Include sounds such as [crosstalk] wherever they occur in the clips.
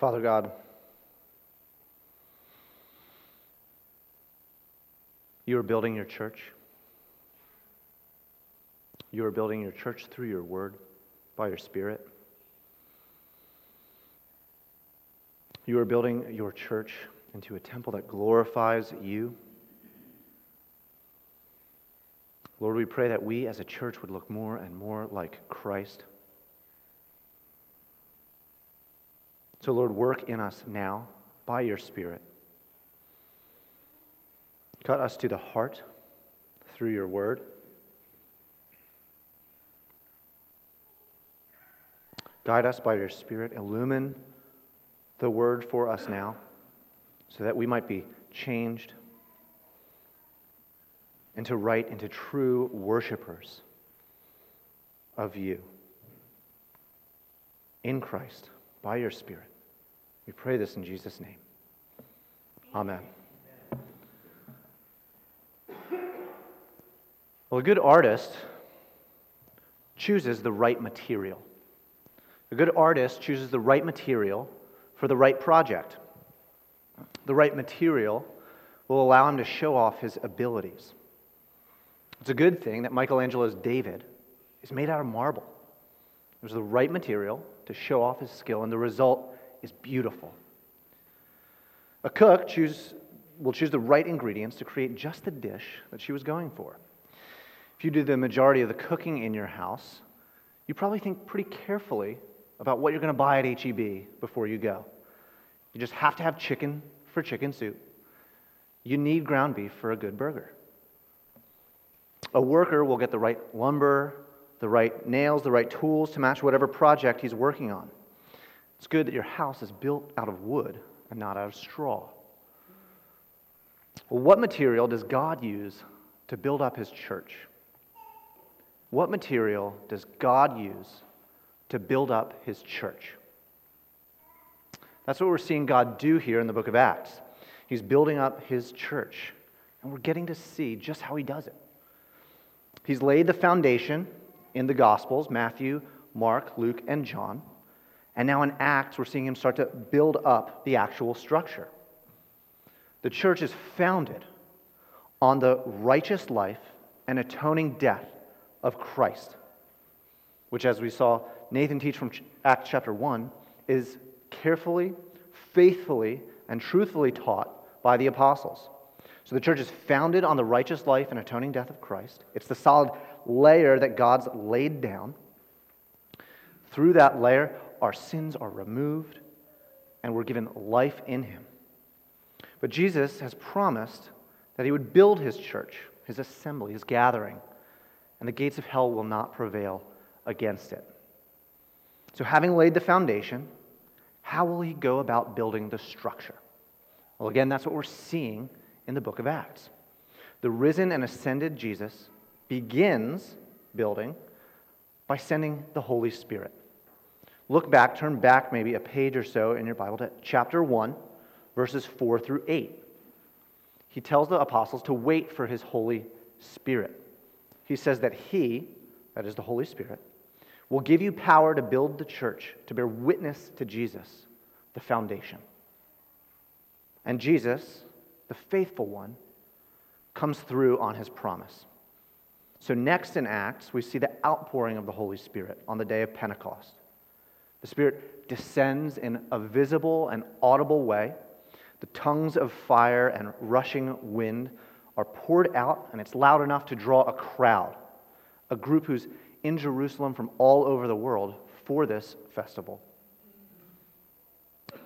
Father God, you are building your church. You are building your church through your word, by your spirit. You are building your church into a temple that glorifies you. Lord, we pray that we as a church would look more and more like Christ. So, Lord, work in us now by your Spirit. Cut us to the heart through your word. Guide us by your Spirit. Illumine the word for us now so that we might be changed into right, into true worshipers of you in Christ by your Spirit. We pray this in Jesus' name. Amen. Well, a good artist chooses the right material. A good artist chooses the right material for the right project. The right material will allow him to show off his abilities. It's a good thing that Michelangelo's David is made out of marble. It was the right material to show off his skill, and the result is beautiful. A cook choose, will choose the right ingredients to create just the dish that she was going for. If you do the majority of the cooking in your house, you probably think pretty carefully about what you're going to buy at HEB before you go. You just have to have chicken for chicken soup. You need ground beef for a good burger. A worker will get the right lumber, the right nails, the right tools to match whatever project he's working on. It's good that your house is built out of wood and not out of straw. Well, what material does God use to build up his church? What material does God use to build up his church? That's what we're seeing God do here in the book of Acts. He's building up his church, and we're getting to see just how he does it. He's laid the foundation in the Gospels Matthew, Mark, Luke, and John. And now in Acts, we're seeing him start to build up the actual structure. The church is founded on the righteous life and atoning death of Christ, which, as we saw Nathan teach from Acts chapter 1, is carefully, faithfully, and truthfully taught by the apostles. So the church is founded on the righteous life and atoning death of Christ. It's the solid layer that God's laid down. Through that layer, our sins are removed and we're given life in him. But Jesus has promised that he would build his church, his assembly, his gathering, and the gates of hell will not prevail against it. So, having laid the foundation, how will he go about building the structure? Well, again, that's what we're seeing in the book of Acts. The risen and ascended Jesus begins building by sending the Holy Spirit. Look back, turn back maybe a page or so in your Bible to chapter 1, verses 4 through 8. He tells the apostles to wait for his Holy Spirit. He says that he, that is the Holy Spirit, will give you power to build the church, to bear witness to Jesus, the foundation. And Jesus, the faithful one, comes through on his promise. So, next in Acts, we see the outpouring of the Holy Spirit on the day of Pentecost. The Spirit descends in a visible and audible way. The tongues of fire and rushing wind are poured out, and it's loud enough to draw a crowd, a group who's in Jerusalem from all over the world for this festival.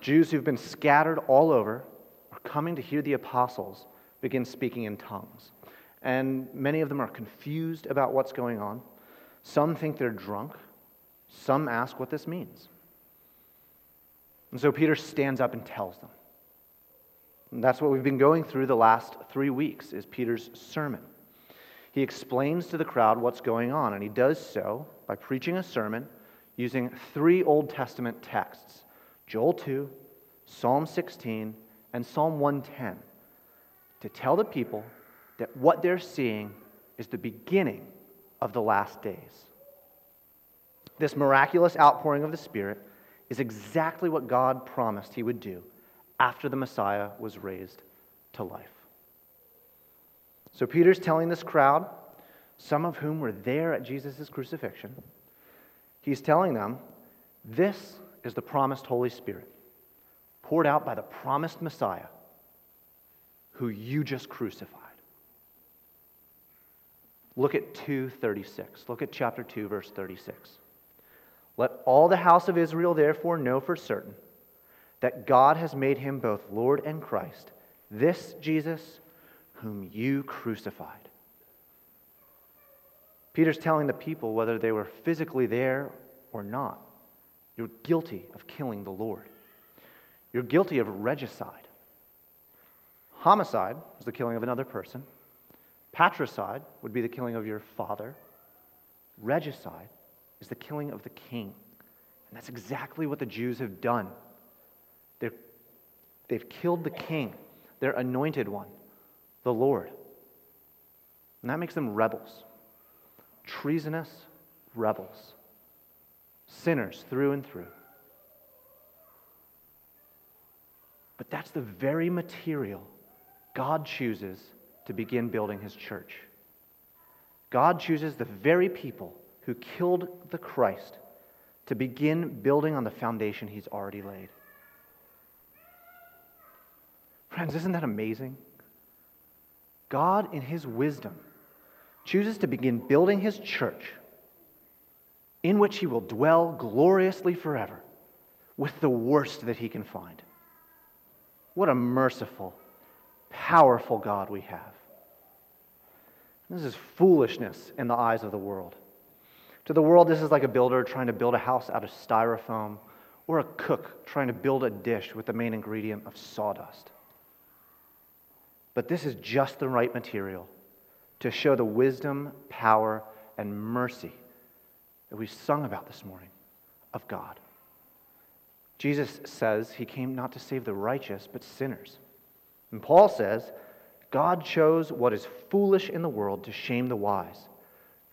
Jews who've been scattered all over are coming to hear the apostles begin speaking in tongues. And many of them are confused about what's going on. Some think they're drunk. Some ask what this means. And so Peter stands up and tells them. And that's what we've been going through the last three weeks is Peter's sermon. He explains to the crowd what's going on, and he does so by preaching a sermon using three Old Testament texts Joel 2, Psalm 16, and Psalm 110 to tell the people that what they're seeing is the beginning of the last days. This miraculous outpouring of the Spirit is exactly what God promised he would do after the Messiah was raised to life. So Peter's telling this crowd, some of whom were there at Jesus' crucifixion, he's telling them, this is the promised Holy Spirit, poured out by the promised Messiah, who you just crucified. Look at 236. Look at chapter 2, verse 36. Let all the house of Israel therefore know for certain that God has made him both Lord and Christ, this Jesus whom you crucified. Peter's telling the people, whether they were physically there or not, you're guilty of killing the Lord. You're guilty of regicide. Homicide is the killing of another person. Patricide would be the killing of your father. Regicide is the killing of the king. And that's exactly what the Jews have done. they they've killed the king, their anointed one, the Lord. And that makes them rebels, treasonous rebels, sinners through and through. But that's the very material God chooses to begin building his church. God chooses the very people who killed the Christ to begin building on the foundation he's already laid. Friends, isn't that amazing? God, in his wisdom, chooses to begin building his church in which he will dwell gloriously forever with the worst that he can find. What a merciful, powerful God we have. This is foolishness in the eyes of the world. To the world, this is like a builder trying to build a house out of styrofoam or a cook trying to build a dish with the main ingredient of sawdust. But this is just the right material to show the wisdom, power, and mercy that we sung about this morning of God. Jesus says he came not to save the righteous, but sinners. And Paul says, God chose what is foolish in the world to shame the wise.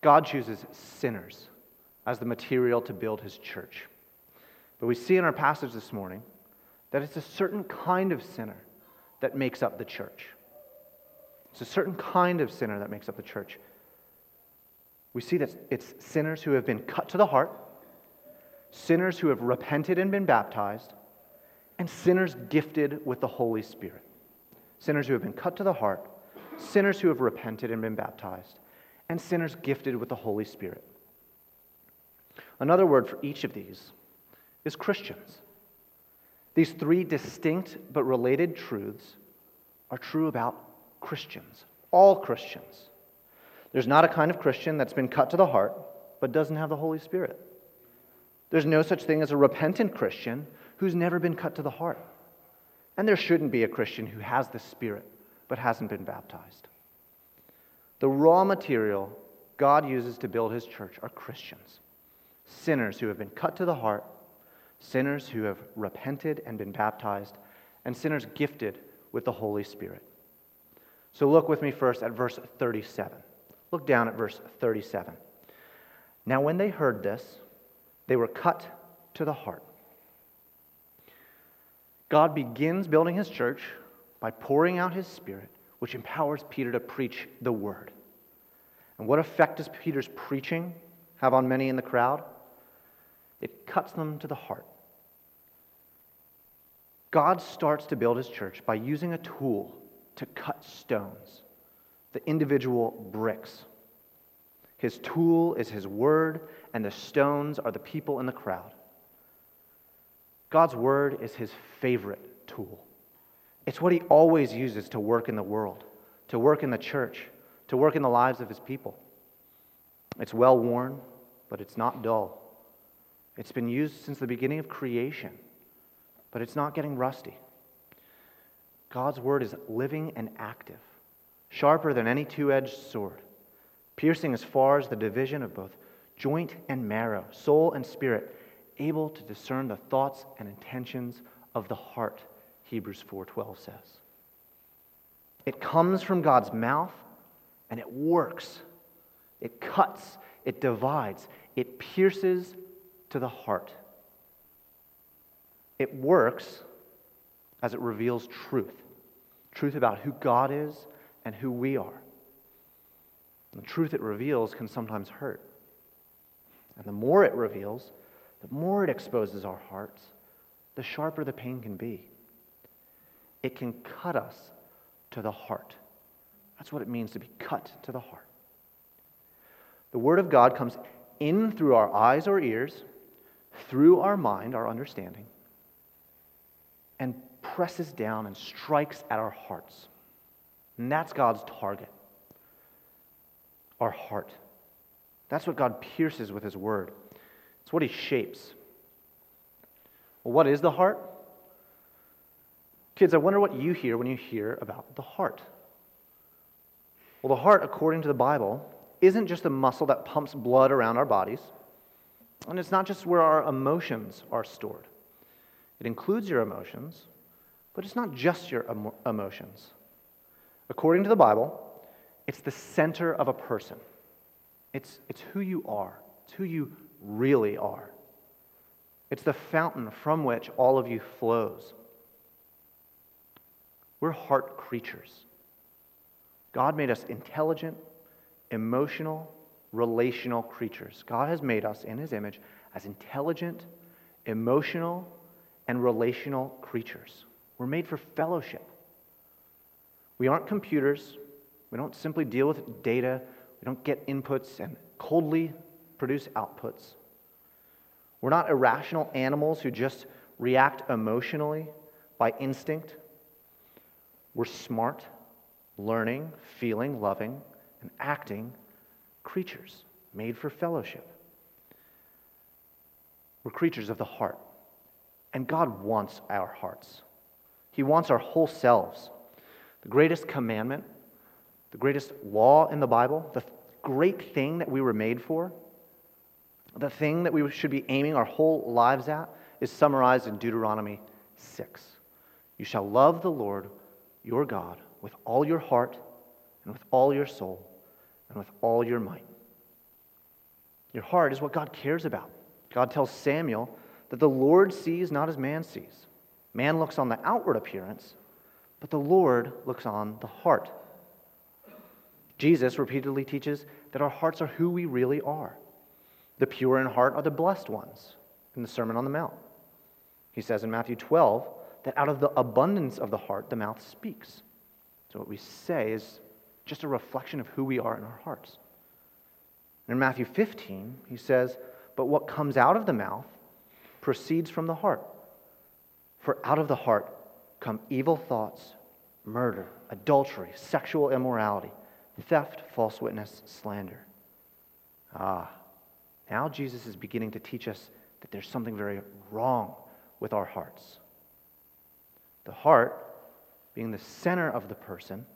God chooses sinners as the material to build his church. But we see in our passage this morning that it's a certain kind of sinner that makes up the church. It's a certain kind of sinner that makes up the church. We see that it's sinners who have been cut to the heart, sinners who have repented and been baptized, and sinners gifted with the Holy Spirit. Sinners who have been cut to the heart, sinners who have repented and been baptized, and sinners gifted with the Holy Spirit. Another word for each of these is Christians. These three distinct but related truths are true about Christians, all Christians. There's not a kind of Christian that's been cut to the heart but doesn't have the Holy Spirit. There's no such thing as a repentant Christian who's never been cut to the heart. And there shouldn't be a Christian who has the Spirit but hasn't been baptized. The raw material God uses to build his church are Christians, sinners who have been cut to the heart, sinners who have repented and been baptized, and sinners gifted with the Holy Spirit. So look with me first at verse 37. Look down at verse 37. Now, when they heard this, they were cut to the heart. God begins building his church by pouring out his Spirit which empowers Peter to preach the word. And what effect does Peter's preaching have on many in the crowd? It cuts them to the heart. God starts to build his church by using a tool to cut stones, the individual bricks. His tool is his word, and the stones are the people in the crowd. God's word is his favorite tool. It's what he always uses to work in the world, to work in the church, to work in the lives of his people. It's well worn, but it's not dull. It's been used since the beginning of creation but it's not getting rusty. God's word is living and active, sharper than any two edged sword, piercing as far as the division of both joint and marrow, soul and spirit, able to discern the thoughts and intentions of the heart, Hebrews 4:12 says. It comes from God's mouth and it works. It cuts, it divides, it pierces to the heart. It works as it reveals truth truth about who God is and who we are. The truth it reveals can sometimes hurt. And the more it reveals, the more it exposes our hearts, the sharper the pain can be. It can cut us to the heart. That's what it means to be cut to the heart. The Word of God comes in through our eyes or ears, through our mind, our understanding, and presses down and strikes at our hearts. And that's God's target our heart. That's what God pierces with His Word, it's what He shapes. Well, what is the heart? Kids, I wonder what you hear when you hear about the heart. Well, the heart, according to the Bible, isn't just a muscle that pumps blood around our bodies, and it's not just where our emotions are stored. It includes your emotions, but it's not just your emo- emotions. According to the Bible, it's the center of a person. It's, it's who you are, it's who you really are. It's the fountain from which all of you flows. We're heart creatures. God made us intelligent, emotional, relational creatures. God has made us in His image as intelligent, emotional, and relational creatures. We're made for fellowship. We aren't computers. We don't simply deal with data. We don't get inputs and coldly produce outputs. We're not irrational animals who just react emotionally by instinct. We're smart, learning, feeling, loving, and acting creatures made for fellowship. We're creatures of the heart. And God wants our hearts. He wants our whole selves. The greatest commandment, the greatest law in the Bible, the great thing that we were made for, the thing that we should be aiming our whole lives at, is summarized in Deuteronomy 6. You shall love the Lord your God with all your heart and with all your soul and with all your might. Your heart is what God cares about. God tells Samuel that the Lord sees not as man sees. Man looks on the outward appearance, but the Lord looks on the heart. Jesus repeatedly teaches that our hearts are who we really are. The pure in heart are the blessed ones in the Sermon on the Mount. He says in Matthew 12 that out of the abundance of the heart, the mouth speaks. So what we say is just a reflection of who we are in our hearts. And In Matthew 15, he says, But what comes out of the mouth proceeds from the heart. For out of the heart come evil thoughts, murder, adultery, sexual immorality, theft, false witness, slander. Ah, now Jesus is beginning to teach us that there's something very wrong with our hearts. The heart, being the center of the person,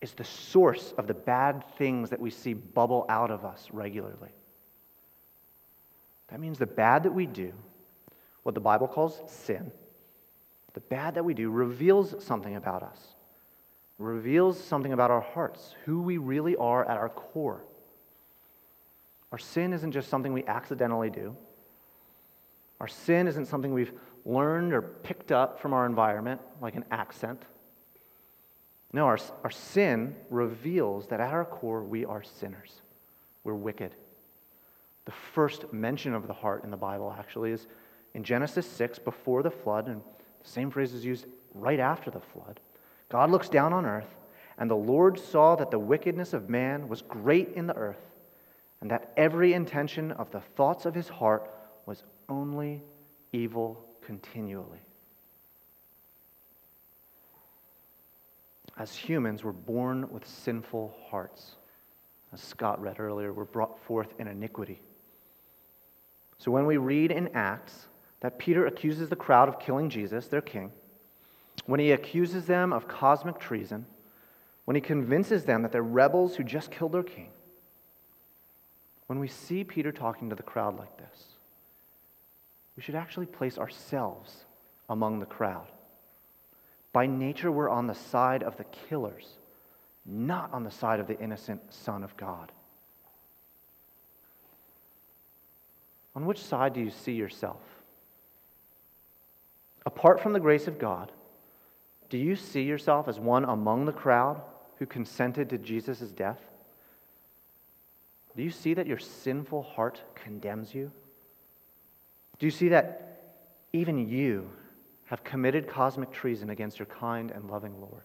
is the source of the bad things that we see bubble out of us regularly. That means the bad that we do, what the Bible calls sin, the bad that we do reveals something about us, reveals something about our hearts, who we really are at our core. Our sin isn't just something we accidentally do. Our sin isn't something we've learned or picked up from our environment, like an accent. No, our, our sin reveals that at our core we are sinners. We're wicked. The first mention of the heart in the Bible actually is in Genesis 6 before the flood, and the same phrase is used right after the flood. God looks down on earth, and the Lord saw that the wickedness of man was great in the earth, and that every intention of the thoughts of his heart was only evil continually. As humans, we're born with sinful hearts. As Scott read earlier, we're brought forth in iniquity. So when we read in Acts that Peter accuses the crowd of killing Jesus, their king, when he accuses them of cosmic treason, when he convinces them that they're rebels who just killed their king, when we see Peter talking to the crowd like this, we should actually place ourselves among the crowd. By nature, we're on the side of the killers, not on the side of the innocent Son of God. On which side do you see yourself? Apart from the grace of God, do you see yourself as one among the crowd who consented to Jesus' death? Do you see that your sinful heart condemns you? Do you see that even you have committed cosmic treason against your kind and loving Lord?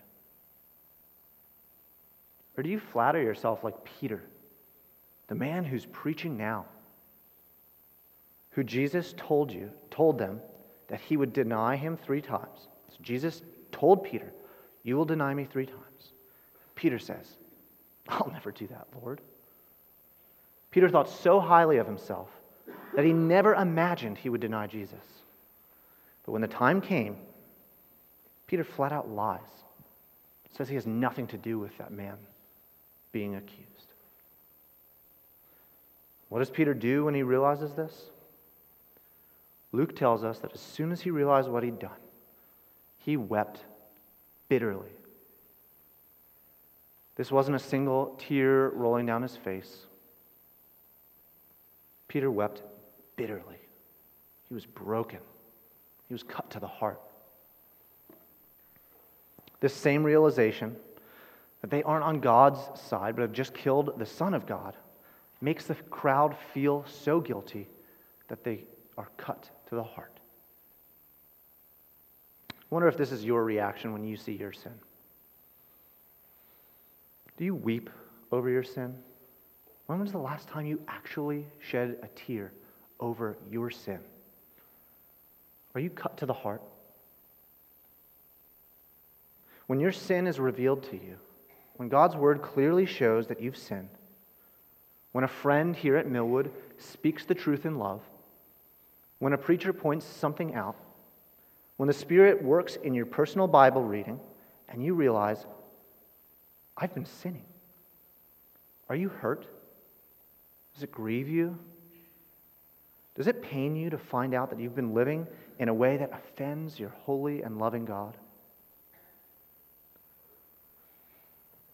Or do you flatter yourself like Peter, the man who's preaching now, who Jesus told you, told them that he would deny him three times? So Jesus told Peter, You will deny me three times. Peter says, I'll never do that, Lord. Peter thought so highly of himself that he never imagined he would deny Jesus. But when the time came, Peter flat out lies. Says he has nothing to do with that man being accused. What does Peter do when he realizes this? Luke tells us that as soon as he realized what he'd done, he wept bitterly. This wasn't a single tear rolling down his face. Peter wept bitterly. He was broken, he was cut to the heart. This same realization that they aren't on God's side, but have just killed the Son of God, makes the crowd feel so guilty that they are cut to the heart. I wonder if this is your reaction when you see your sin. Do you weep over your sin? When was the last time you actually shed a tear over your sin? Are you cut to the heart? When your sin is revealed to you, when God's word clearly shows that you've sinned, when a friend here at Millwood speaks the truth in love, when a preacher points something out, when the Spirit works in your personal Bible reading and you realize, I've been sinning, are you hurt? Does it grieve you? Does it pain you to find out that you've been living in a way that offends your holy and loving God?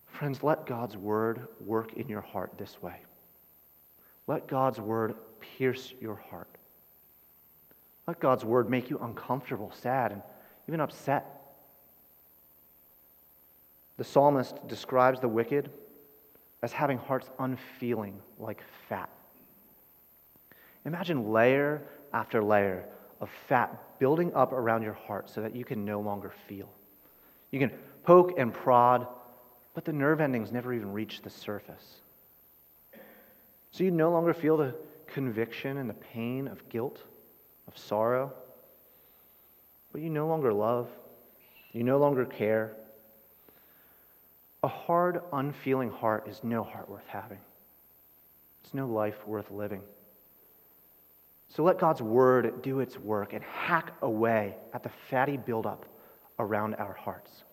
Friends, let God's word work in your heart this way. Let God's word pierce your heart. Let God's word make you uncomfortable, sad, and even upset. The psalmist describes the wicked as having hearts unfeeling like fat. Imagine layer after layer of fat building up around your heart so that you can no longer feel. You can poke and prod, but the nerve endings never even reach the surface. So you no longer feel the conviction and the pain of guilt, of sorrow, but you no longer love, you no longer care, a hard, unfeeling heart is no heart worth having. It's no life worth living. So let God's word do its work and hack away at the fatty buildup around our hearts.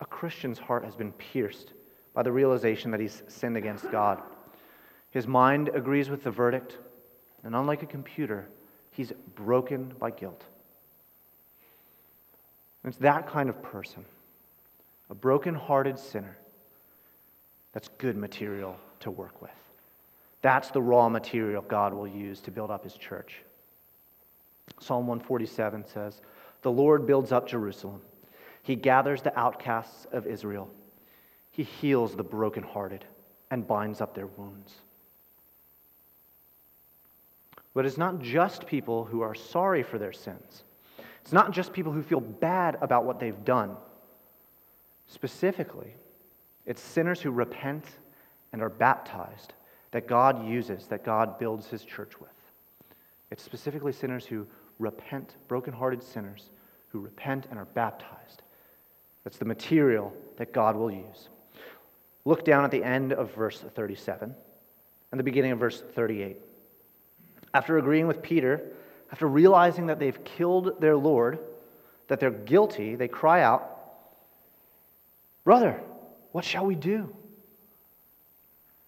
A Christian's heart has been pierced by the realization that he's sinned against God. His mind agrees with the verdict, and unlike a computer, he's broken by guilt. It's that kind of person a broken-hearted sinner. That's good material to work with. That's the raw material God will use to build up his church. Psalm 147 says, The Lord builds up Jerusalem. He gathers the outcasts of Israel. He heals the brokenhearted and binds up their wounds. But it's not just people who are sorry for their sins. It's not just people who feel bad about what they've done. Specifically, it's sinners who repent and are baptized that God uses, that God builds his church with. It's specifically sinners who repent, brokenhearted sinners who repent and are baptized. That's the material that God will use. Look down at the end of verse 37 and the beginning of verse 38. After agreeing with Peter After realizing that they've killed their Lord, that they're guilty, they cry out, Brother, what shall we do?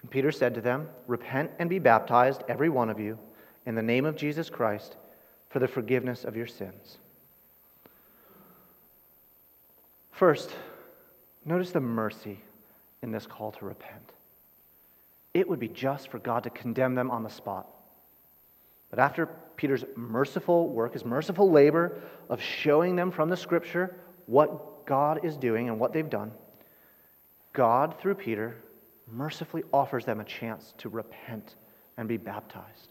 And Peter said to them, Repent and be baptized, every one of you, in the name of Jesus Christ, for the forgiveness of your sins. First, notice the mercy in this call to repent. It would be just for God to condemn them on the spot. But after Peter's merciful work, his merciful labor of showing them from the scripture what God is doing and what they've done, God, through Peter, mercifully offers them a chance to repent and be baptized.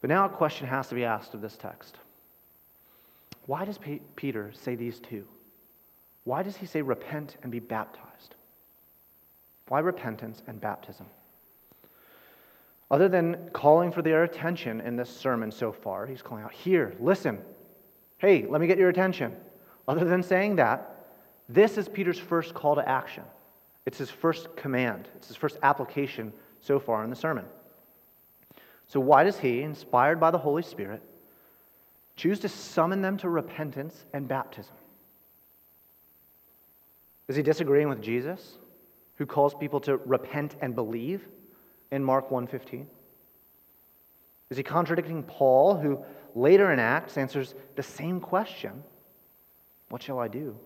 But now a question has to be asked of this text. Why does Peter say these two? Why does he say repent and be baptized? Why repentance and baptism? Other than calling for their attention in this sermon so far, he's calling out, Here, listen. Hey, let me get your attention. Other than saying that, this is Peter's first call to action. It's his first command, it's his first application so far in the sermon. So, why does he, inspired by the Holy Spirit, choose to summon them to repentance and baptism? Is he disagreeing with Jesus, who calls people to repent and believe in Mark 1:15? Is he contradicting Paul, who later in Acts answers the same question, what shall I do?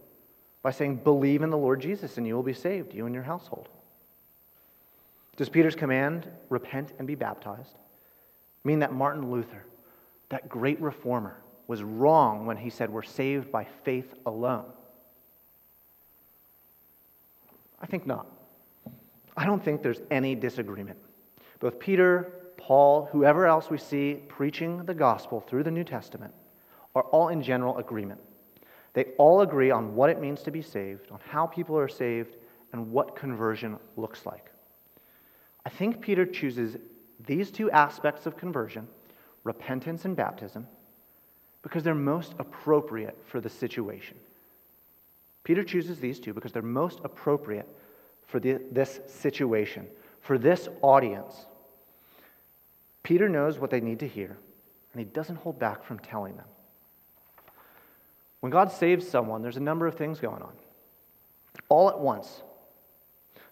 By saying, believe in the Lord Jesus and you will be saved, you and your household. Does Peter's command, repent and be baptized, mean that Martin Luther, that great reformer, was wrong when he said we're saved by faith alone? I think not. I don't think there's any disagreement. Both Peter, Paul, whoever else we see preaching the gospel through the New Testament are all in general agreement. They all agree on what it means to be saved, on how people are saved, and what conversion looks like. I think Peter chooses these two aspects of conversion, repentance and baptism, because they're most appropriate for the situation. Peter chooses these two because they're most appropriate for the, this situation, for this audience. Peter knows what they need to hear, and he doesn't hold back from telling them. When God saves someone, there's a number of things going on, all at once.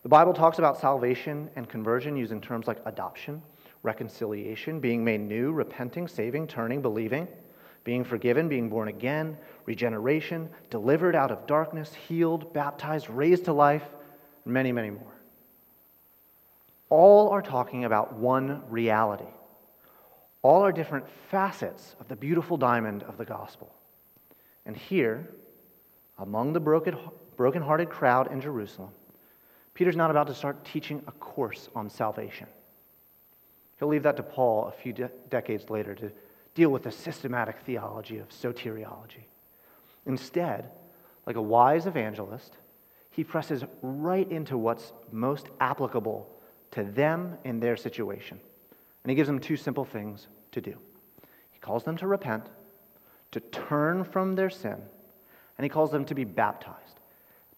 The Bible talks about salvation and conversion using terms like adoption, reconciliation, being made new, repenting, saving, turning, believing being forgiven, being born again, regeneration, delivered out of darkness, healed, baptized, raised to life, and many, many more. All are talking about one reality. All are different facets of the beautiful diamond of the gospel. And here, among the broken, broken-hearted crowd in Jerusalem, Peter's not about to start teaching a course on salvation. He'll leave that to Paul a few de- decades later to deal with the systematic theology of soteriology. Instead, like a wise evangelist, he presses right into what's most applicable to them in their situation. And he gives them two simple things to do. He calls them to repent, to turn from their sin, and he calls them to be baptized,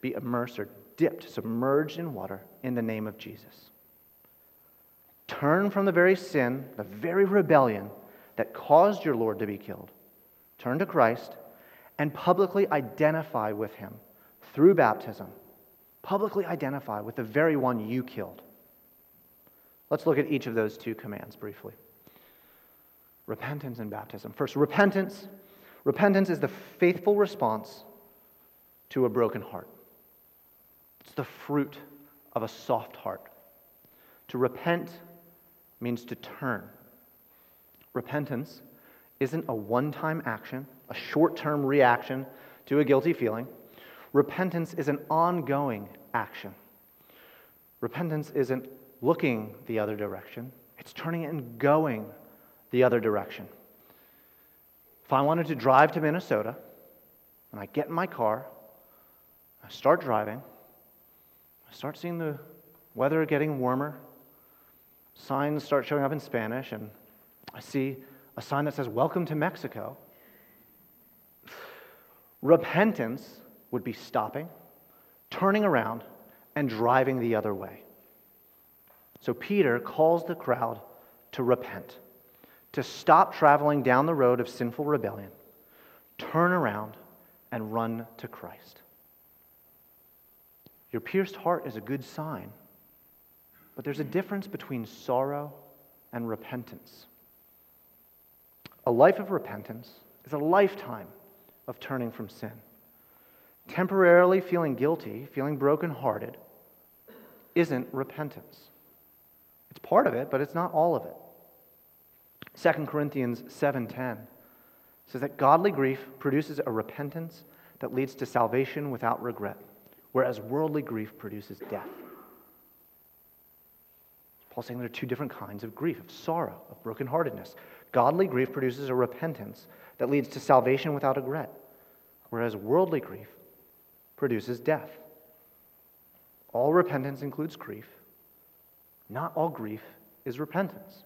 be immersed or dipped, submerged in water in the name of Jesus. Turn from the very sin, the very rebellion that caused your Lord to be killed. Turn to Christ and publicly identify with him through baptism. Publicly identify with the very one you killed. Let's look at each of those two commands briefly. Repentance and baptism. First, repentance. Repentance is the faithful response to a broken heart. It's the fruit of a soft heart. To repent means to turn. Repentance isn't a one time action, a short term reaction to a guilty feeling. Repentance is an ongoing action. Repentance isn't looking the other direction, it's turning and going the other direction. If I wanted to drive to Minnesota and I get in my car, I start driving, I start seeing the weather getting warmer, signs start showing up in Spanish, and I see a sign that says, Welcome to Mexico. Repentance would be stopping, turning around, and driving the other way. So Peter calls the crowd to repent, to stop traveling down the road of sinful rebellion, turn around, and run to Christ. Your pierced heart is a good sign, but there's a difference between sorrow and repentance. A life of repentance is a lifetime of turning from sin. Temporarily feeling guilty, feeling brokenhearted, isn't repentance. It's part of it, but it's not all of it. 2 Corinthians 7:10 says that godly grief produces a repentance that leads to salvation without regret, whereas worldly grief produces death. Paul's saying there are two different kinds of grief, of sorrow, of brokenheartedness. Godly grief produces a repentance that leads to salvation without regret, whereas worldly grief produces death. All repentance includes grief. Not all grief is repentance.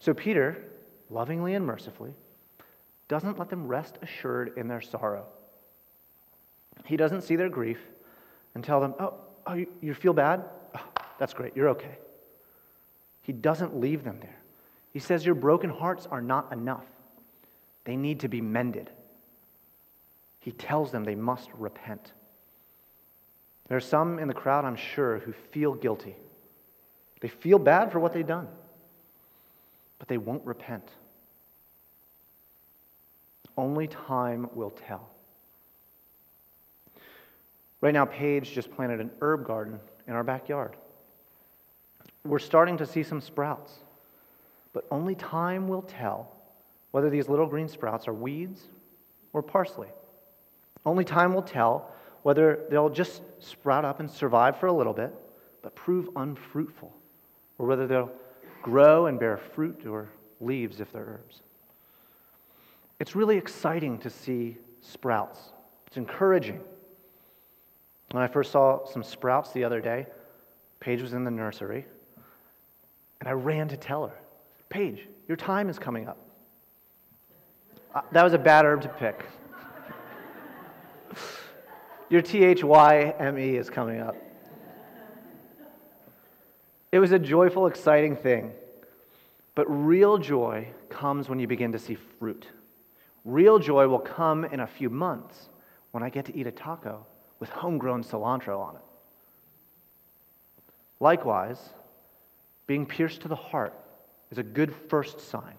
So Peter, lovingly and mercifully, doesn't let them rest assured in their sorrow. He doesn't see their grief and tell them, oh, oh you, you feel bad? Oh, that's great, you're okay. He doesn't leave them there. He says, Your broken hearts are not enough. They need to be mended. He tells them they must repent. There are some in the crowd, I'm sure, who feel guilty. They feel bad for what they've done, but they won't repent. Only time will tell. Right now, Paige just planted an herb garden in our backyard. We're starting to see some sprouts, but only time will tell whether these little green sprouts are weeds or parsley. Only time will tell whether they'll just sprout up and survive for a little bit, but prove unfruitful, or whether they'll grow and bear fruit or leaves if they're herbs. It's really exciting to see sprouts. It's encouraging. When I first saw some sprouts the other day, Paige was in the nursery, and I ran to tell her, Paige, your time is coming up. Uh, that was a bad herb to pick. [laughs] Your T H Y M E is coming up. It was a joyful, exciting thing. But real joy comes when you begin to see fruit. Real joy will come in a few months when I get to eat a taco with homegrown cilantro on it. Likewise, being pierced to the heart is a good first sign,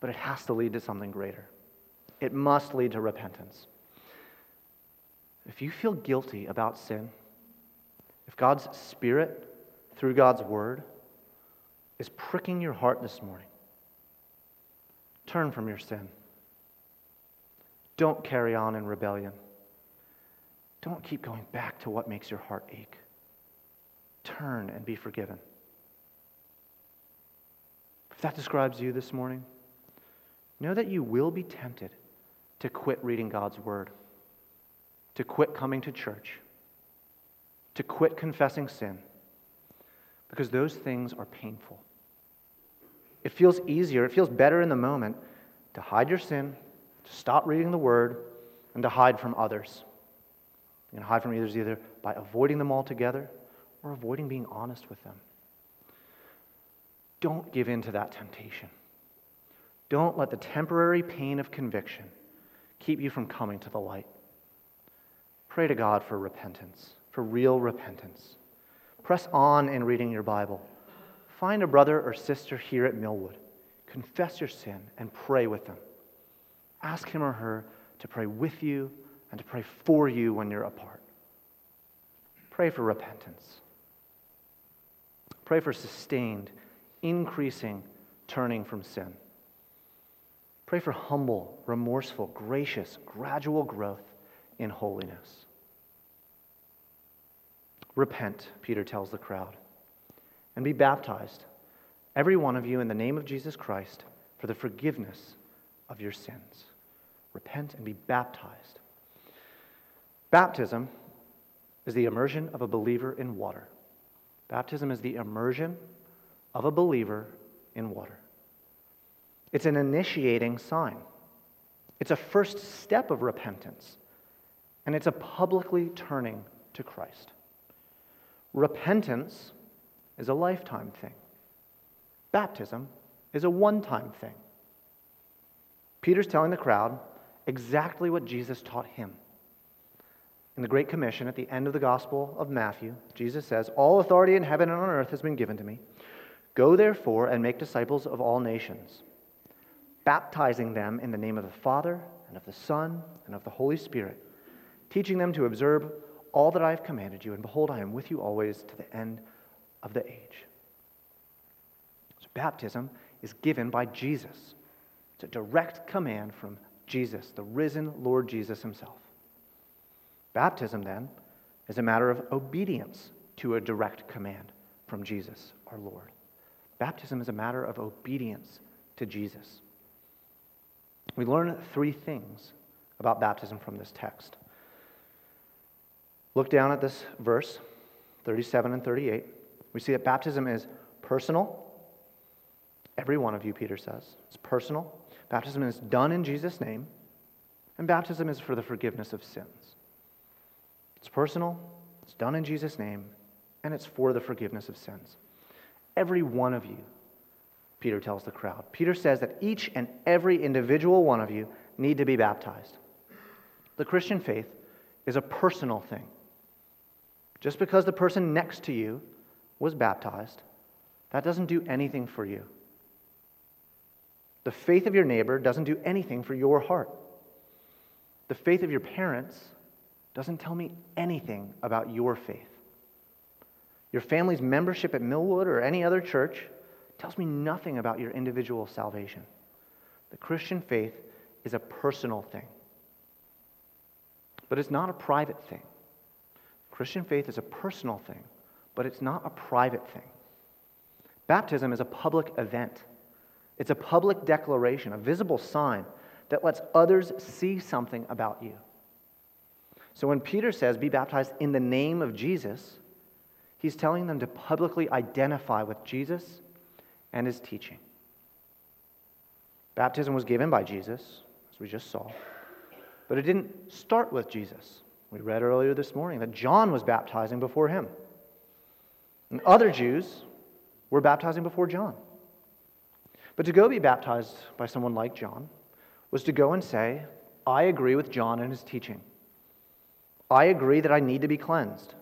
but it has to lead to something greater. It must lead to repentance. If you feel guilty about sin, if God's Spirit, through God's Word, is pricking your heart this morning, turn from your sin. Don't carry on in rebellion. Don't keep going back to what makes your heart ache. Turn and be forgiven. If that describes you this morning, know that you will be tempted to quit reading God's Word to quit coming to church, to quit confessing sin, because those things are painful. It feels easier, it feels better in the moment to hide your sin, to stop reading the word, and to hide from others. You can hide from others either by avoiding them altogether or avoiding being honest with them. Don't give in to that temptation. Don't let the temporary pain of conviction keep you from coming to the light. Pray to God for repentance, for real repentance. Press on in reading your Bible. Find a brother or sister here at Millwood. Confess your sin and pray with them. Ask him or her to pray with you and to pray for you when you're apart. Pray for repentance. Pray for sustained, increasing turning from sin. Pray for humble, remorseful, gracious, gradual growth in holiness. Repent, Peter tells the crowd, and be baptized, every one of you, in the name of Jesus Christ, for the forgiveness of your sins. Repent and be baptized. Baptism is the immersion of a believer in water. Baptism is the immersion of a believer in water. It's an initiating sign. It's a first step of repentance and it's a publicly turning to Christ. Repentance is a lifetime thing. Baptism is a one time thing. Peter's telling the crowd exactly what Jesus taught him. In the Great Commission, at the end of the Gospel of Matthew, Jesus says, All authority in heaven and on earth has been given to me. Go therefore and make disciples of all nations, baptizing them in the name of the Father, and of the Son, and of the Holy Spirit, teaching them to observe all that I have commanded you. And behold, I am with you always to the end of the age. So, baptism is given by Jesus. It's a direct command from Jesus, the risen Lord Jesus himself. Baptism, then, is a matter of obedience to a direct command from Jesus, our Lord. Baptism is a matter of obedience to Jesus. We learn three things about baptism from this text. Look down at this verse, 37 and 38. We see that baptism is personal. Every one of you, Peter says. It's personal. Baptism is done in Jesus' name. And baptism is for the forgiveness of sins. It's personal, it's done in Jesus' name, and it's for the forgiveness of sins. Every one of you, Peter tells the crowd. Peter says that each and every individual one of you need to be baptized. The Christian faith is a personal thing. Just because the person next to you was baptized, that doesn't do anything for you. The faith of your neighbor doesn't do anything for your heart. The faith of your parents doesn't tell me anything about your faith. Your family's membership at Millwood or any other church tells me nothing about your individual salvation. The Christian faith is a personal thing, but it's not a private thing. Christian faith is a personal thing, but it's not a private thing. Baptism is a public event, it's a public declaration, a visible sign that lets others see something about you. So when Peter says, be baptized in the name of Jesus, he's telling them to publicly identify with Jesus and his teaching. Baptism was given by Jesus, as we just saw, but it didn't start with Jesus. We read earlier this morning that John was baptizing before him. And other Jews were baptizing before John. But to go be baptized by someone like John was to go and say, I agree with John and his teaching. I agree that I need to be cleansed.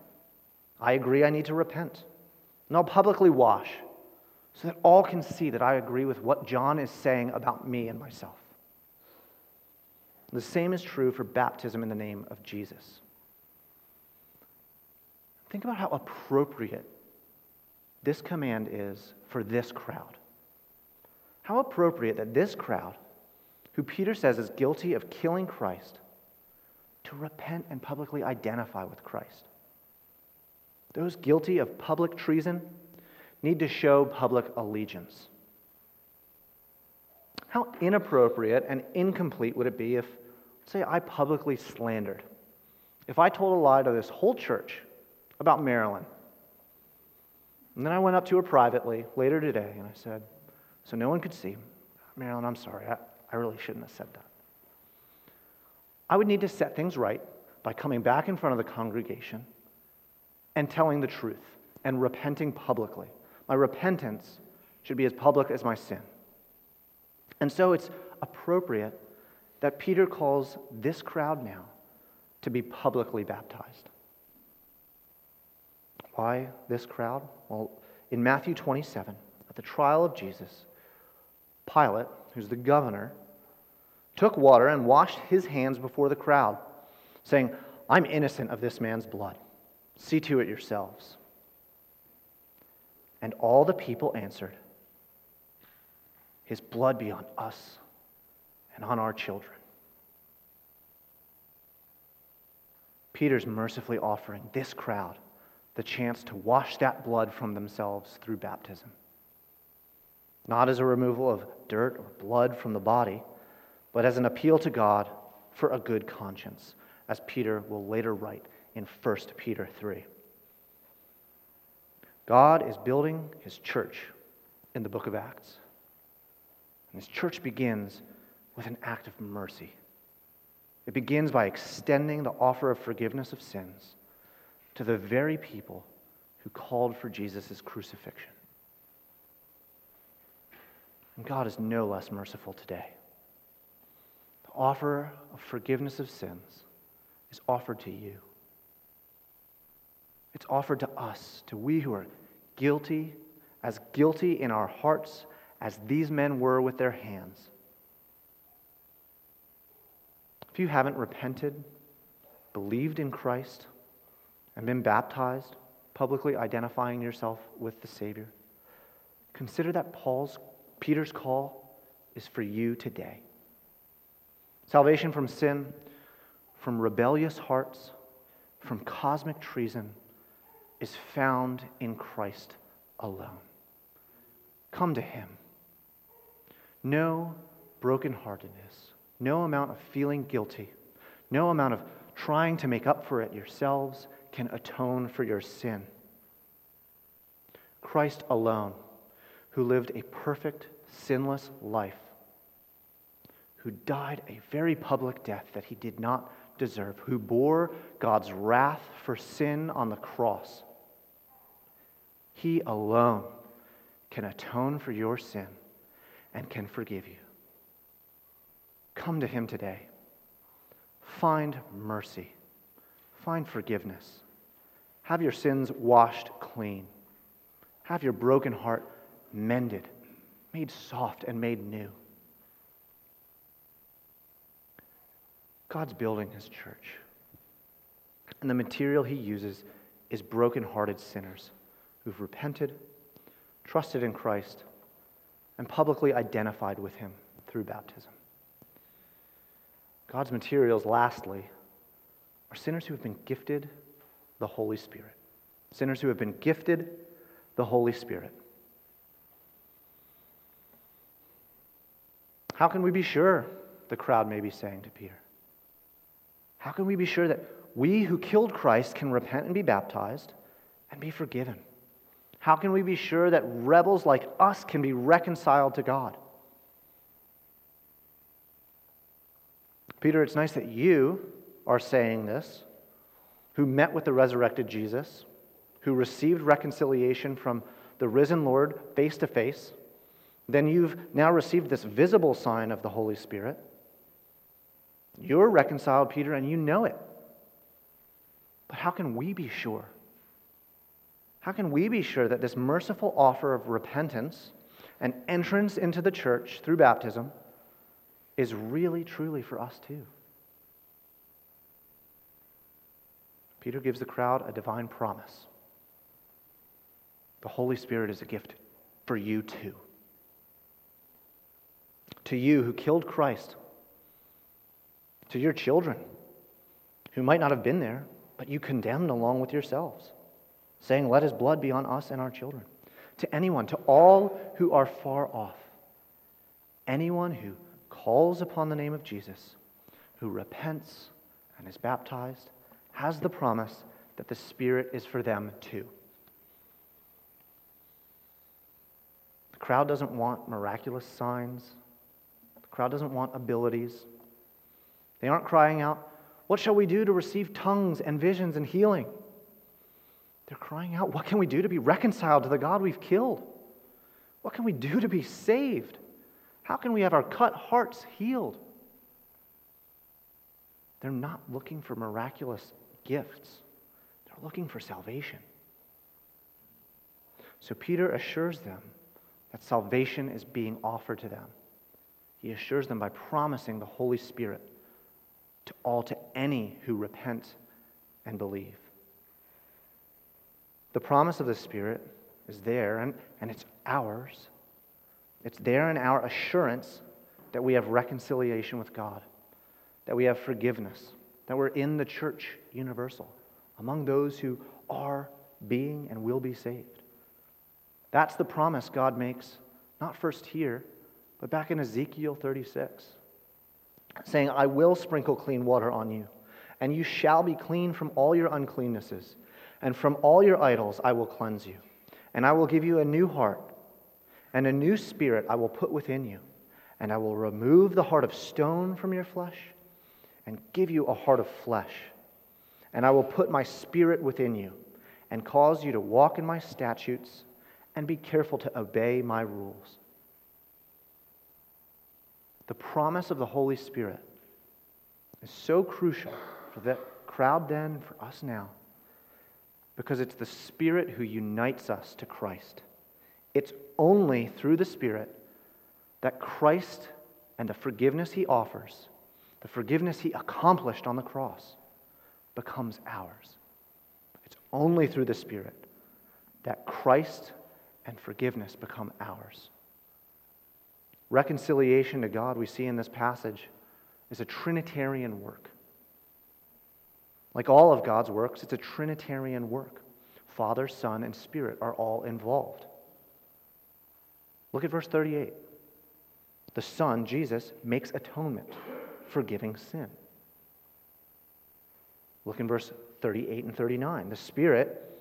I agree I need to repent. And I'll publicly wash so that all can see that I agree with what John is saying about me and myself. The same is true for baptism in the name of Jesus. Think about how appropriate this command is for this crowd. How appropriate that this crowd, who Peter says is guilty of killing Christ, to repent and publicly identify with Christ. Those guilty of public treason need to show public allegiance. How inappropriate and incomplete would it be if, say, I publicly slandered? If I told a lie to this whole church about Marilyn, and then I went up to her privately later today and I said, so no one could see, Marilyn, I'm sorry, I, I really shouldn't have said that. I would need to set things right by coming back in front of the congregation and telling the truth and repenting publicly. My repentance should be as public as my sin. And so it's appropriate that Peter calls this crowd now to be publicly baptized. Why this crowd? Well, in Matthew 27, at the trial of Jesus, Pilate, who's the governor, took water and washed his hands before the crowd, saying, I'm innocent of this man's blood. See to it yourselves. And all the people answered, His blood be on us and on our children. Peter's mercifully offering this crowd the chance to wash that blood from themselves through baptism. Not as a removal of dirt or blood from the body but as an appeal to God for a good conscience, as Peter will later write in 1 Peter 3. God is building his church in the book of Acts. And his church begins with an act of mercy. It begins by extending the offer of forgiveness of sins to the very people who called for Jesus' crucifixion. And God is no less merciful today. The offer of forgiveness of sins is offered to you. It's offered to us, to we who are guilty, as guilty in our hearts as these men were with their hands. If you haven't repented, believed in Christ, and been baptized, publicly identifying yourself with the Savior, consider that Paul's Peter's call is for you today. Salvation from sin, from rebellious hearts, from cosmic treason is found in Christ alone. Come to him. No brokenheartedness, no amount of feeling guilty, no amount of trying to make up for it yourselves can atone for your sin. Christ alone, who lived a perfect, sinless life, who died a very public death that he did not deserve, who bore God's wrath for sin on the cross, he alone can atone for your sin and can forgive you. Come to him today. Find mercy. Find forgiveness. Have your sins washed clean. Have your broken heart mended, made soft, and made new. God's building his church. And the material he uses is broken-hearted sinners who've repented, trusted in Christ, and publicly identified with him through baptism. God's materials, lastly, are sinners who have been gifted the Holy Spirit. Sinners who have been gifted the Holy Spirit. How can we be sure? The crowd may be saying to Peter. How can we be sure that we who killed Christ can repent and be baptized and be forgiven? How can we be sure that rebels like us can be reconciled to God? Peter, it's nice that you are saying this, who met with the resurrected Jesus, who received reconciliation from the risen Lord face to face. Then you've now received this visible sign of the Holy Spirit. You're reconciled, Peter, and you know it. But how can we be sure? How can we be sure that this merciful offer of repentance and entrance into the church through baptism is really, truly for us too? Peter gives the crowd a divine promise. The Holy Spirit is a gift for you too. To you who killed Christ, to your children who might not have been there, but you condemned along with yourselves saying, Let his blood be on us and our children. To anyone, to all who are far off, anyone who calls upon the name of Jesus, who repents and is baptized, has the promise that the Spirit is for them too. The crowd doesn't want miraculous signs, the crowd doesn't want abilities. They aren't crying out, What shall we do to receive tongues and visions and healing? They're crying out, What can we do to be reconciled to the God we've killed? What can we do to be saved? How can we have our cut hearts healed? They're not looking for miraculous gifts, they're looking for salvation. So Peter assures them that salvation is being offered to them. He assures them by promising the Holy Spirit to all, to any who repent and believe. The promise of the Spirit is there, and, and it's ours. It's there in our assurance that we have reconciliation with God, that we have forgiveness, that we're in the church universal, among those who are being and will be saved. That's the promise God makes, not first here, but back in Ezekiel 36, saying, I will sprinkle clean water on you, and you shall be clean from all your uncleannesses and from all your idols I will cleanse you. And I will give you a new heart, and a new spirit I will put within you. And I will remove the heart of stone from your flesh, and give you a heart of flesh. And I will put my spirit within you, and cause you to walk in my statutes, and be careful to obey my rules. the promise of the Holy Spirit is so crucial for that crowd then, for us now, because it's the Spirit who unites us to Christ. It's only through the Spirit that Christ and the forgiveness he offers, the forgiveness he accomplished on the cross, becomes ours. It's only through the Spirit that Christ and forgiveness become ours. Reconciliation to God, we see in this passage, is a Trinitarian work. Like all of God's works, it's a Trinitarian work. Father, Son, and Spirit are all involved. Look at verse 38. The Son, Jesus, makes atonement, forgiving sin. Look in verse 38 and 39. The Spirit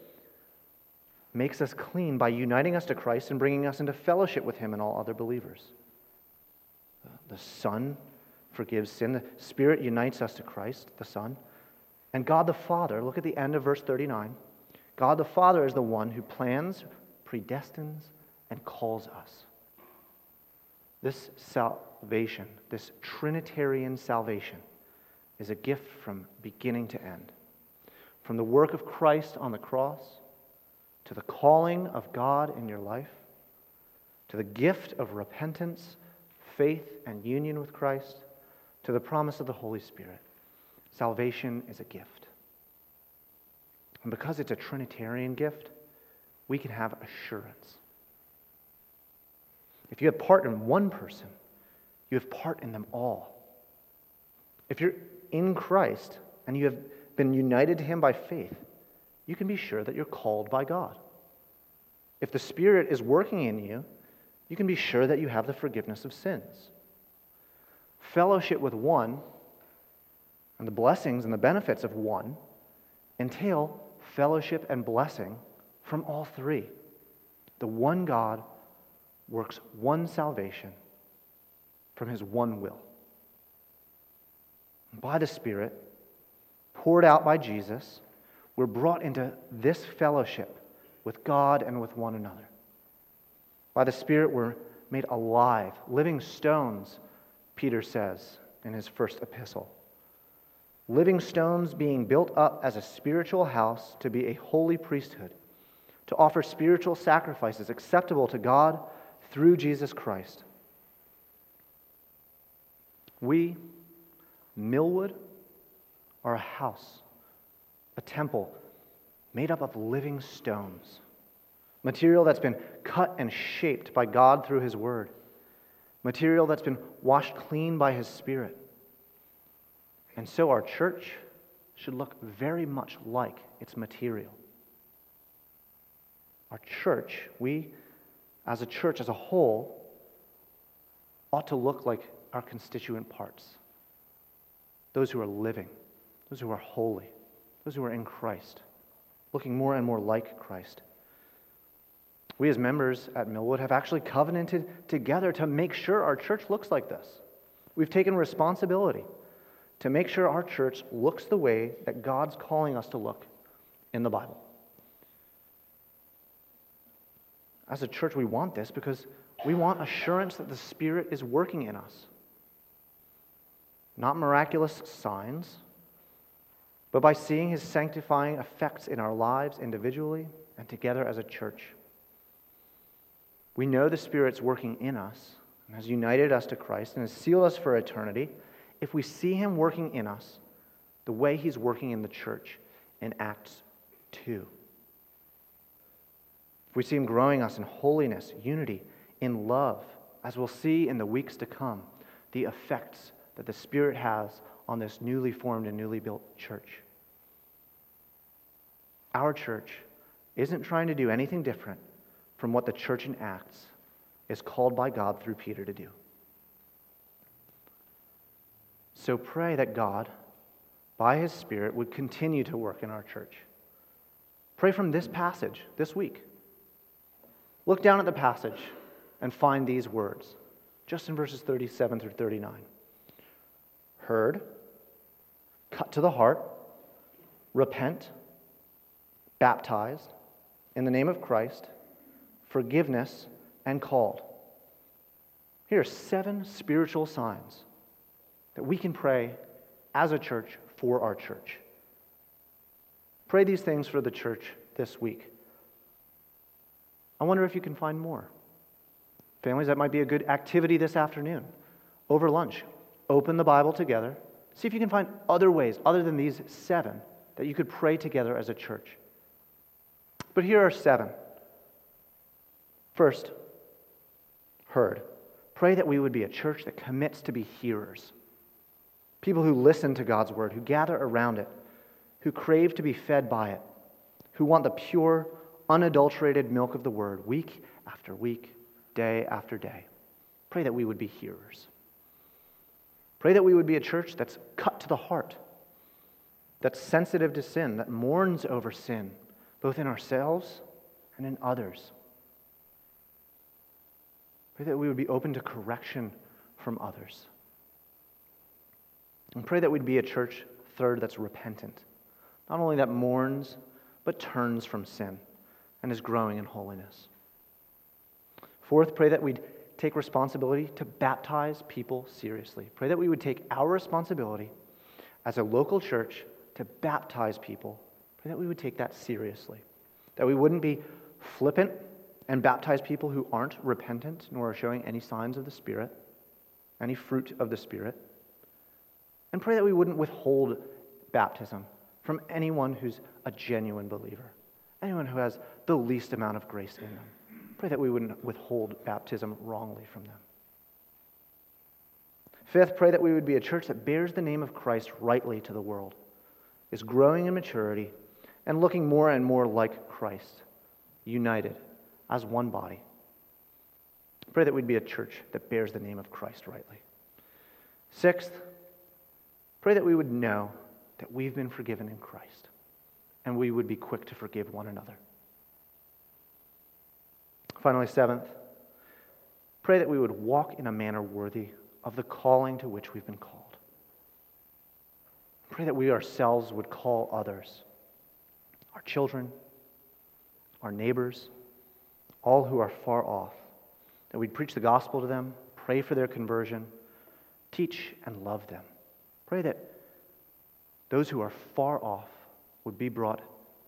makes us clean by uniting us to Christ and bringing us into fellowship with Him and all other believers. The Son forgives sin. The Spirit unites us to Christ, the Son. And God the Father, look at the end of verse 39. God the Father is the one who plans, predestines, and calls us. This salvation, this Trinitarian salvation, is a gift from beginning to end. From the work of Christ on the cross, to the calling of God in your life, to the gift of repentance, faith, and union with Christ, to the promise of the Holy Spirit. Salvation is a gift. And because it's a Trinitarian gift, we can have assurance. If you have part in one person, you have part in them all. If you're in Christ and you have been united to Him by faith, you can be sure that you're called by God. If the Spirit is working in you, you can be sure that you have the forgiveness of sins. Fellowship with one and the blessings and the benefits of one entail fellowship and blessing from all three. The one God works one salvation from his one will. By the Spirit, poured out by Jesus, we're brought into this fellowship with God and with one another. By the Spirit, we're made alive, living stones, Peter says in his first epistle. Living stones being built up as a spiritual house to be a holy priesthood, to offer spiritual sacrifices acceptable to God through Jesus Christ. We, Millwood, are a house, a temple made up of living stones, material that's been cut and shaped by God through His Word, material that's been washed clean by His Spirit. And so our church should look very much like its material. Our church, we as a church as a whole, ought to look like our constituent parts. Those who are living, those who are holy, those who are in Christ, looking more and more like Christ. We, as members at Millwood, have actually covenanted together to make sure our church looks like this. We've taken responsibility to make sure our church looks the way that God's calling us to look in the Bible. As a church, we want this because we want assurance that the Spirit is working in us. Not miraculous signs, but by seeing His sanctifying effects in our lives individually and together as a church. We know the Spirit's working in us and has united us to Christ and has sealed us for eternity if we see Him working in us the way He's working in the church in Acts 2 we see Him growing us in holiness, unity, in love, as we'll see in the weeks to come, the effects that the Spirit has on this newly formed and newly built church. Our church isn't trying to do anything different from what the church in Acts is called by God through Peter to do. So pray that God, by His Spirit, would continue to work in our church. Pray from this passage this week. Look down at the passage and find these words, just in verses 37 through 39. Heard, cut to the heart, repent, baptized, in the name of Christ, forgiveness, and called. Here are seven spiritual signs that we can pray as a church for our church. Pray these things for the church this week. I wonder if you can find more. Families, that might be a good activity this afternoon over lunch. Open the Bible together. See if you can find other ways, other than these seven, that you could pray together as a church. But here are seven. First, heard. Pray that we would be a church that commits to be hearers. People who listen to God's word, who gather around it, who crave to be fed by it, who want the pure, unadulterated milk of the word week after week, day after day. Pray that we would be hearers. Pray that we would be a church that's cut to the heart, that's sensitive to sin, that mourns over sin, both in ourselves and in others. Pray that we would be open to correction from others. And pray that we'd be a church, third, that's repentant. Not only that mourns, but turns from sin and is growing in holiness. Fourth, pray that we'd take responsibility to baptize people seriously. Pray that we would take our responsibility as a local church to baptize people. Pray that we would take that seriously. That we wouldn't be flippant and baptize people who aren't repentant nor are showing any signs of the Spirit, any fruit of the Spirit. And pray that we wouldn't withhold baptism from anyone who's a genuine believer, anyone who has the least amount of grace in them. Pray that we wouldn't withhold baptism wrongly from them. Fifth, pray that we would be a church that bears the name of Christ rightly to the world, is growing in maturity, and looking more and more like Christ, united as one body. Pray that we'd be a church that bears the name of Christ rightly. Sixth, pray that we would know that we've been forgiven in Christ and we would be quick to forgive one another. Finally, seventh, pray that we would walk in a manner worthy of the calling to which we've been called. Pray that we ourselves would call others, our children, our neighbors, all who are far off, that we'd preach the gospel to them, pray for their conversion, teach and love them. Pray that those who are far off would be brought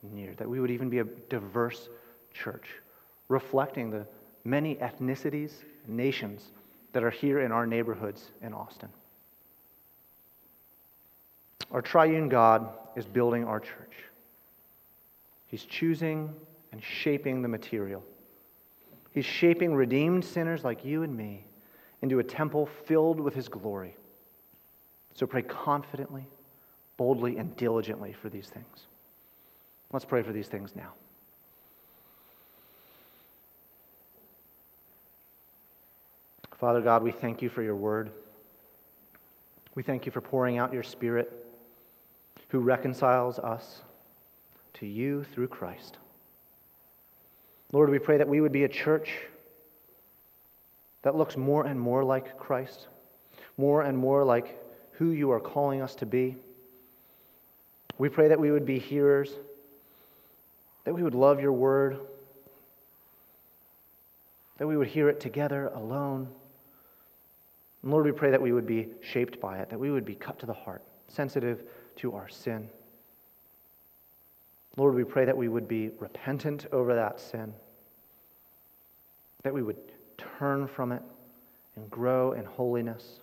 near, that we would even be a diverse church, reflecting the many ethnicities, nations that are here in our neighborhoods in Austin. Our triune God is building our church. He's choosing and shaping the material. He's shaping redeemed sinners like you and me into a temple filled with his glory. So pray confidently, boldly, and diligently for these things. Let's pray for these things now. Father God, we thank you for your word. We thank you for pouring out your Spirit who reconciles us to you through Christ. Lord, we pray that we would be a church that looks more and more like Christ, more and more like who you are calling us to be. We pray that we would be hearers, that we would love your word, that we would hear it together, alone. And Lord, we pray that we would be shaped by it, that we would be cut to the heart, sensitive to our sin. Lord, we pray that we would be repentant over that sin, that we would turn from it and grow in holiness.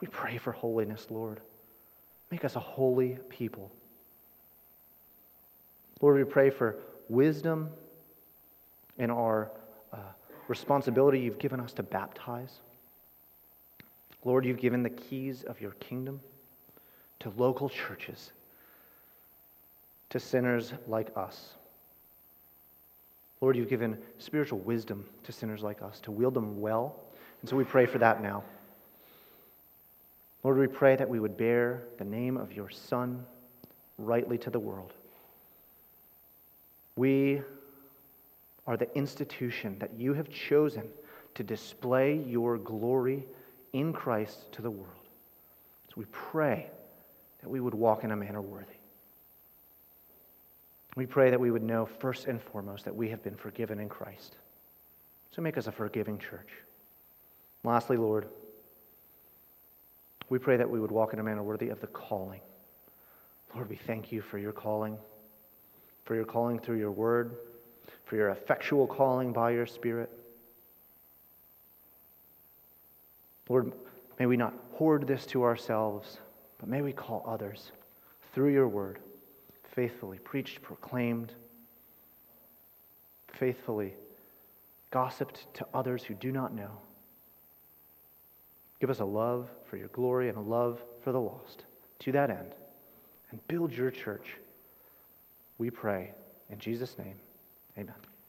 We pray for holiness, Lord. Make us a holy people. Lord, we pray for wisdom in our uh, responsibility you've given us to baptize. Lord, you've given the keys of your kingdom to local churches to sinners like us. Lord, you've given spiritual wisdom to sinners like us to wield them well. And so we pray for that now. Lord, we pray that we would bear the name of your Son rightly to the world. We are the institution that you have chosen to display your glory in Christ to the world. So we pray that we would walk in a manner worthy. We pray that we would know first and foremost that we have been forgiven in Christ. So make us a forgiving church. Lastly, Lord, we pray that we would walk in a manner worthy of the calling. Lord, we thank you for your calling, for your calling through your word, for your effectual calling by your Spirit. Lord, may we not hoard this to ourselves, but may we call others through your word, faithfully preached, proclaimed, faithfully gossiped to others who do not know. Give us a love for your glory and a love for the lost. To that end, and build your church. We pray in Jesus' name. Amen.